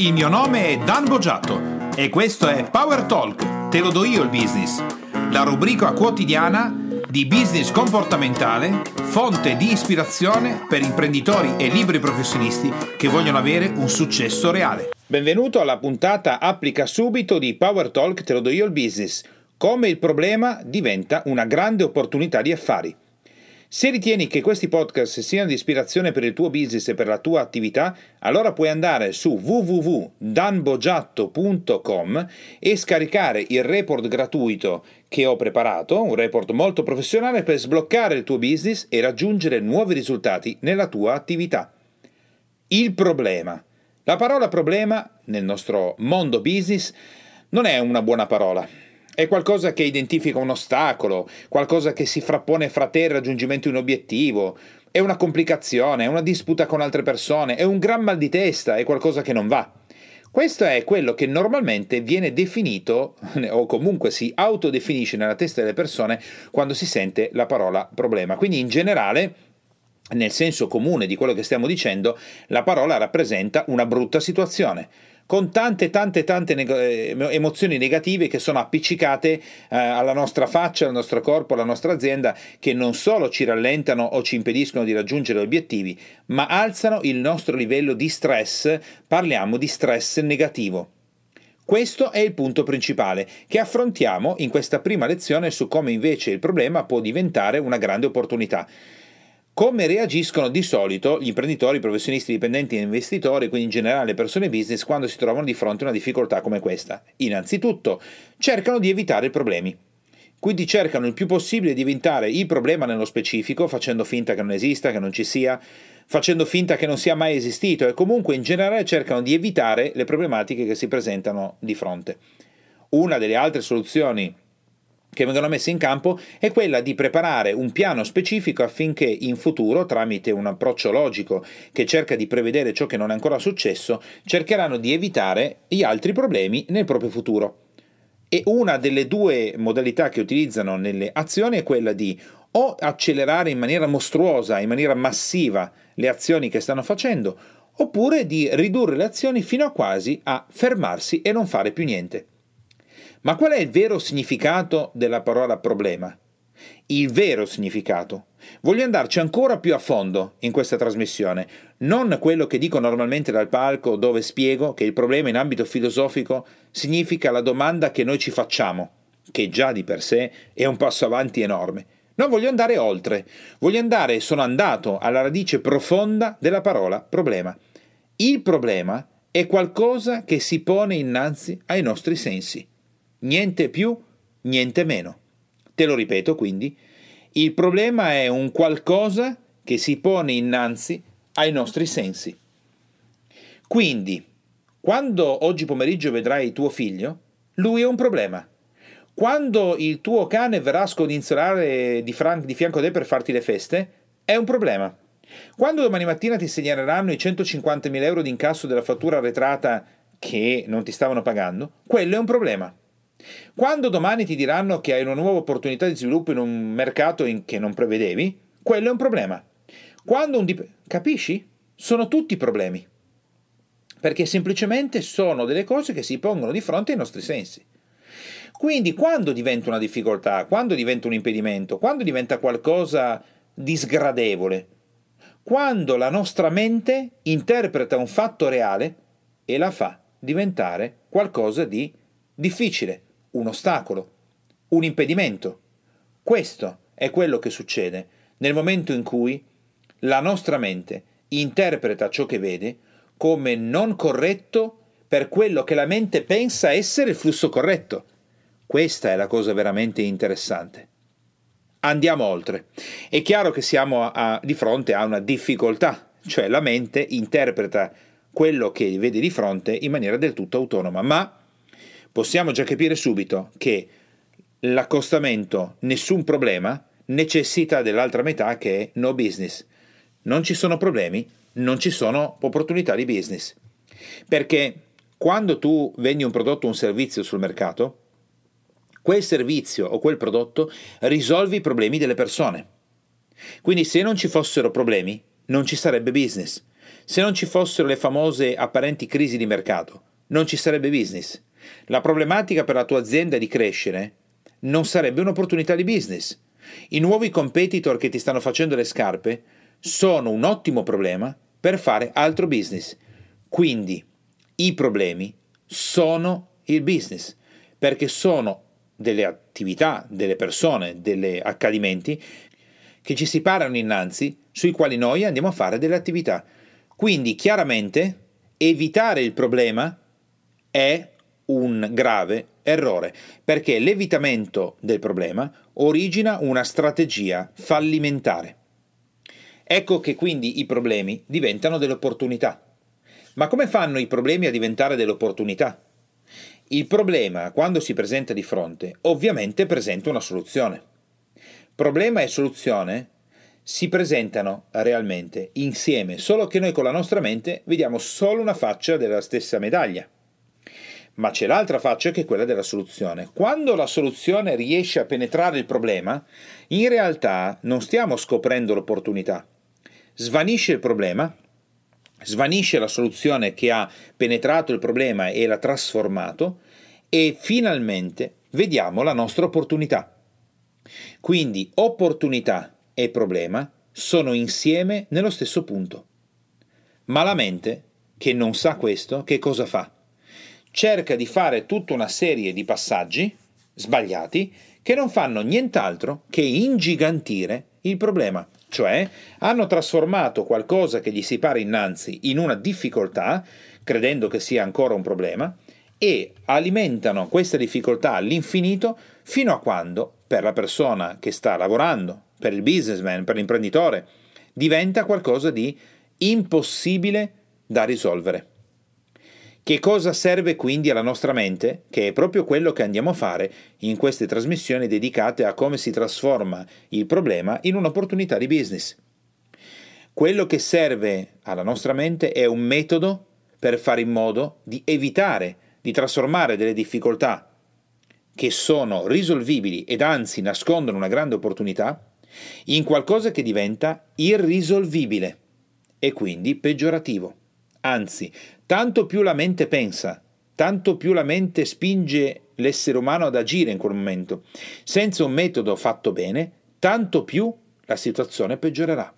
Il mio nome è Dan Boggiato e questo è Power Talk, te lo do io il business, la rubrica quotidiana di business comportamentale, fonte di ispirazione per imprenditori e liberi professionisti che vogliono avere un successo reale. Benvenuto alla puntata Applica subito di Power Talk, te lo do io il business, come il problema diventa una grande opportunità di affari. Se ritieni che questi podcast siano di ispirazione per il tuo business e per la tua attività, allora puoi andare su www.danbogiatto.com e scaricare il report gratuito che ho preparato, un report molto professionale per sbloccare il tuo business e raggiungere nuovi risultati nella tua attività. Il problema. La parola problema nel nostro mondo business non è una buona parola è qualcosa che identifica un ostacolo, qualcosa che si frappone fra te e il raggiungimento di un obiettivo, è una complicazione, è una disputa con altre persone, è un gran mal di testa, è qualcosa che non va. Questo è quello che normalmente viene definito o comunque si autodefinisce nella testa delle persone quando si sente la parola problema. Quindi in generale nel senso comune di quello che stiamo dicendo, la parola rappresenta una brutta situazione con tante tante tante neg- eh, emozioni negative che sono appiccicate eh, alla nostra faccia, al nostro corpo, alla nostra azienda, che non solo ci rallentano o ci impediscono di raggiungere obiettivi, ma alzano il nostro livello di stress, parliamo di stress negativo. Questo è il punto principale che affrontiamo in questa prima lezione su come invece il problema può diventare una grande opportunità. Come reagiscono di solito gli imprenditori, i professionisti dipendenti e investitori, quindi in generale le persone business, quando si trovano di fronte a una difficoltà come questa? Innanzitutto, cercano di evitare i problemi. Quindi cercano il più possibile di evitare il problema nello specifico, facendo finta che non esista, che non ci sia, facendo finta che non sia mai esistito e comunque in generale cercano di evitare le problematiche che si presentano di fronte. Una delle altre soluzioni che vengono messe in campo è quella di preparare un piano specifico affinché in futuro, tramite un approccio logico che cerca di prevedere ciò che non è ancora successo, cercheranno di evitare gli altri problemi nel proprio futuro. E una delle due modalità che utilizzano nelle azioni è quella di o accelerare in maniera mostruosa, in maniera massiva le azioni che stanno facendo, oppure di ridurre le azioni fino a quasi a fermarsi e non fare più niente. Ma qual è il vero significato della parola problema? Il vero significato. Voglio andarci ancora più a fondo in questa trasmissione, non quello che dico normalmente dal palco dove spiego che il problema in ambito filosofico significa la domanda che noi ci facciamo, che già di per sé è un passo avanti enorme. Non voglio andare oltre, voglio andare sono andato alla radice profonda della parola problema. Il problema è qualcosa che si pone innanzi ai nostri sensi niente più, niente meno. Te lo ripeto quindi, il problema è un qualcosa che si pone innanzi ai nostri sensi. Quindi, quando oggi pomeriggio vedrai tuo figlio, lui è un problema. Quando il tuo cane verrà a scodinzolare di, fran- di fianco a te per farti le feste, è un problema. Quando domani mattina ti segnaleranno i 150.000 euro di incasso della fattura arretrata che non ti stavano pagando, quello è un problema. Quando domani ti diranno che hai una nuova opportunità di sviluppo in un mercato in che non prevedevi, quello è un problema. Quando un dip- capisci? Sono tutti problemi. Perché semplicemente sono delle cose che si pongono di fronte ai nostri sensi. Quindi quando diventa una difficoltà, quando diventa un impedimento, quando diventa qualcosa di sgradevole, quando la nostra mente interpreta un fatto reale e la fa diventare qualcosa di difficile, un ostacolo, un impedimento. Questo è quello che succede nel momento in cui la nostra mente interpreta ciò che vede come non corretto per quello che la mente pensa essere il flusso corretto. Questa è la cosa veramente interessante. Andiamo oltre. È chiaro che siamo a, a, di fronte a una difficoltà, cioè la mente interpreta quello che vede di fronte in maniera del tutto autonoma, ma possiamo già capire subito che l'accostamento nessun problema necessita dell'altra metà che è no business. Non ci sono problemi, non ci sono opportunità di business. Perché quando tu vendi un prodotto o un servizio sul mercato, quel servizio o quel prodotto risolve i problemi delle persone. Quindi se non ci fossero problemi, non ci sarebbe business. Se non ci fossero le famose apparenti crisi di mercato, non ci sarebbe business. La problematica per la tua azienda di crescere non sarebbe un'opportunità di business. I nuovi competitor che ti stanno facendo le scarpe sono un ottimo problema per fare altro business. Quindi i problemi sono il business, perché sono delle attività, delle persone, degli accadimenti che ci si parano innanzi, sui quali noi andiamo a fare delle attività. Quindi chiaramente evitare il problema è un grave errore, perché l'evitamento del problema origina una strategia fallimentare. Ecco che quindi i problemi diventano delle opportunità. Ma come fanno i problemi a diventare delle opportunità? Il problema, quando si presenta di fronte, ovviamente presenta una soluzione. Problema e soluzione si presentano realmente insieme, solo che noi con la nostra mente vediamo solo una faccia della stessa medaglia ma c'è l'altra faccia che è quella della soluzione. Quando la soluzione riesce a penetrare il problema, in realtà non stiamo scoprendo l'opportunità. Svanisce il problema, svanisce la soluzione che ha penetrato il problema e l'ha trasformato e finalmente vediamo la nostra opportunità. Quindi opportunità e problema sono insieme nello stesso punto. Ma la mente, che non sa questo, che cosa fa? Cerca di fare tutta una serie di passaggi sbagliati che non fanno nient'altro che ingigantire il problema, cioè hanno trasformato qualcosa che gli si pare innanzi in una difficoltà, credendo che sia ancora un problema, e alimentano questa difficoltà all'infinito fino a quando, per la persona che sta lavorando, per il businessman, per l'imprenditore, diventa qualcosa di impossibile da risolvere. Che cosa serve quindi alla nostra mente? Che è proprio quello che andiamo a fare in queste trasmissioni dedicate a come si trasforma il problema in un'opportunità di business. Quello che serve alla nostra mente è un metodo per fare in modo di evitare di trasformare delle difficoltà che sono risolvibili ed anzi nascondono una grande opportunità in qualcosa che diventa irrisolvibile e quindi peggiorativo. Anzi, tanto più la mente pensa, tanto più la mente spinge l'essere umano ad agire in quel momento. Senza un metodo fatto bene, tanto più la situazione peggiorerà.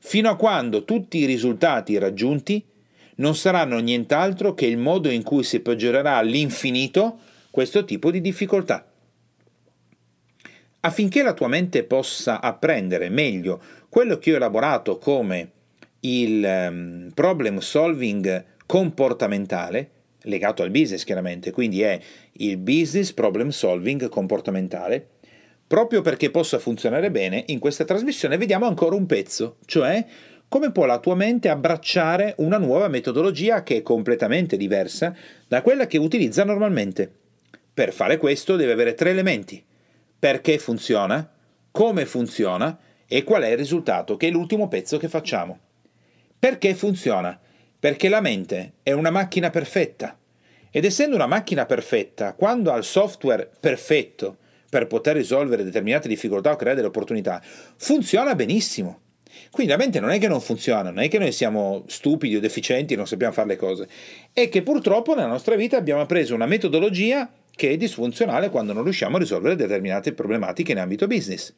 Fino a quando tutti i risultati raggiunti non saranno nient'altro che il modo in cui si peggiorerà all'infinito questo tipo di difficoltà. Affinché la tua mente possa apprendere meglio quello che ho elaborato come il um, problem solving comportamentale, legato al business chiaramente, quindi è il business problem solving comportamentale, proprio perché possa funzionare bene, in questa trasmissione vediamo ancora un pezzo, cioè come può la tua mente abbracciare una nuova metodologia che è completamente diversa da quella che utilizza normalmente. Per fare questo deve avere tre elementi. Perché funziona, come funziona e qual è il risultato, che è l'ultimo pezzo che facciamo. Perché funziona? Perché la mente è una macchina perfetta. Ed essendo una macchina perfetta, quando ha il software perfetto per poter risolvere determinate difficoltà o creare delle opportunità, funziona benissimo. Quindi la mente non è che non funziona, non è che noi siamo stupidi o deficienti non sappiamo fare le cose, è che purtroppo nella nostra vita abbiamo appreso una metodologia che è disfunzionale quando non riusciamo a risolvere determinate problematiche in ambito business.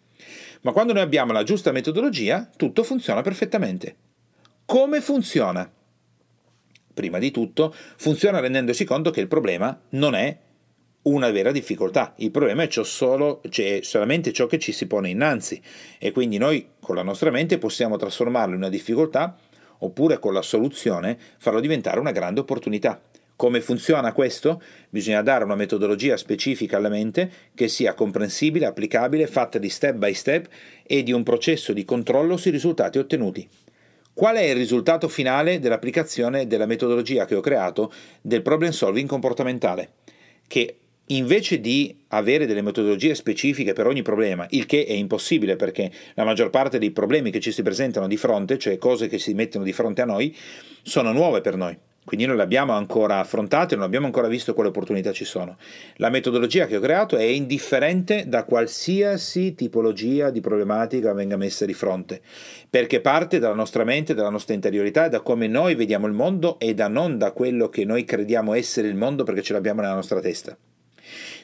Ma quando noi abbiamo la giusta metodologia, tutto funziona perfettamente. Come funziona? Prima di tutto, funziona rendendosi conto che il problema non è una vera difficoltà, il problema è, solo, cioè solamente ciò che ci si pone innanzi e quindi noi con la nostra mente possiamo trasformarlo in una difficoltà oppure con la soluzione farlo diventare una grande opportunità. Come funziona questo? Bisogna dare una metodologia specifica alla mente che sia comprensibile, applicabile, fatta di step by step e di un processo di controllo sui risultati ottenuti. Qual è il risultato finale dell'applicazione della metodologia che ho creato del problem solving comportamentale? Che invece di avere delle metodologie specifiche per ogni problema, il che è impossibile perché la maggior parte dei problemi che ci si presentano di fronte, cioè cose che si mettono di fronte a noi, sono nuove per noi. Quindi non le abbiamo ancora affrontate, non abbiamo ancora visto quale opportunità ci sono. La metodologia che ho creato è indifferente da qualsiasi tipologia di problematica venga messa di fronte, perché parte dalla nostra mente, dalla nostra interiorità, da come noi vediamo il mondo e da non da quello che noi crediamo essere il mondo perché ce l'abbiamo nella nostra testa.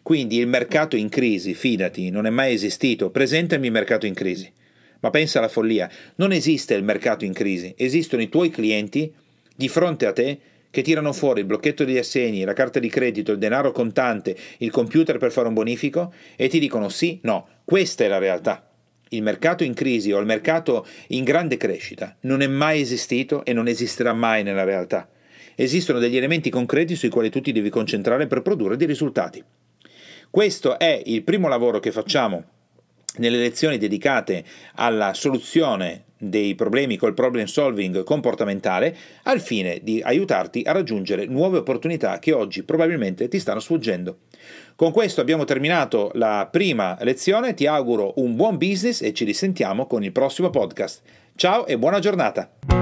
Quindi il mercato in crisi, fidati, non è mai esistito, presentami il mercato in crisi. Ma pensa alla follia, non esiste il mercato in crisi, esistono i tuoi clienti di fronte a te che tirano fuori il blocchetto degli assegni, la carta di credito, il denaro contante, il computer per fare un bonifico e ti dicono sì, no, questa è la realtà. Il mercato in crisi o il mercato in grande crescita non è mai esistito e non esisterà mai nella realtà. Esistono degli elementi concreti sui quali tu ti devi concentrare per produrre dei risultati. Questo è il primo lavoro che facciamo nelle lezioni dedicate alla soluzione dei problemi col problem solving comportamentale al fine di aiutarti a raggiungere nuove opportunità che oggi probabilmente ti stanno sfuggendo. Con questo abbiamo terminato la prima lezione, ti auguro un buon business e ci risentiamo con il prossimo podcast. Ciao e buona giornata!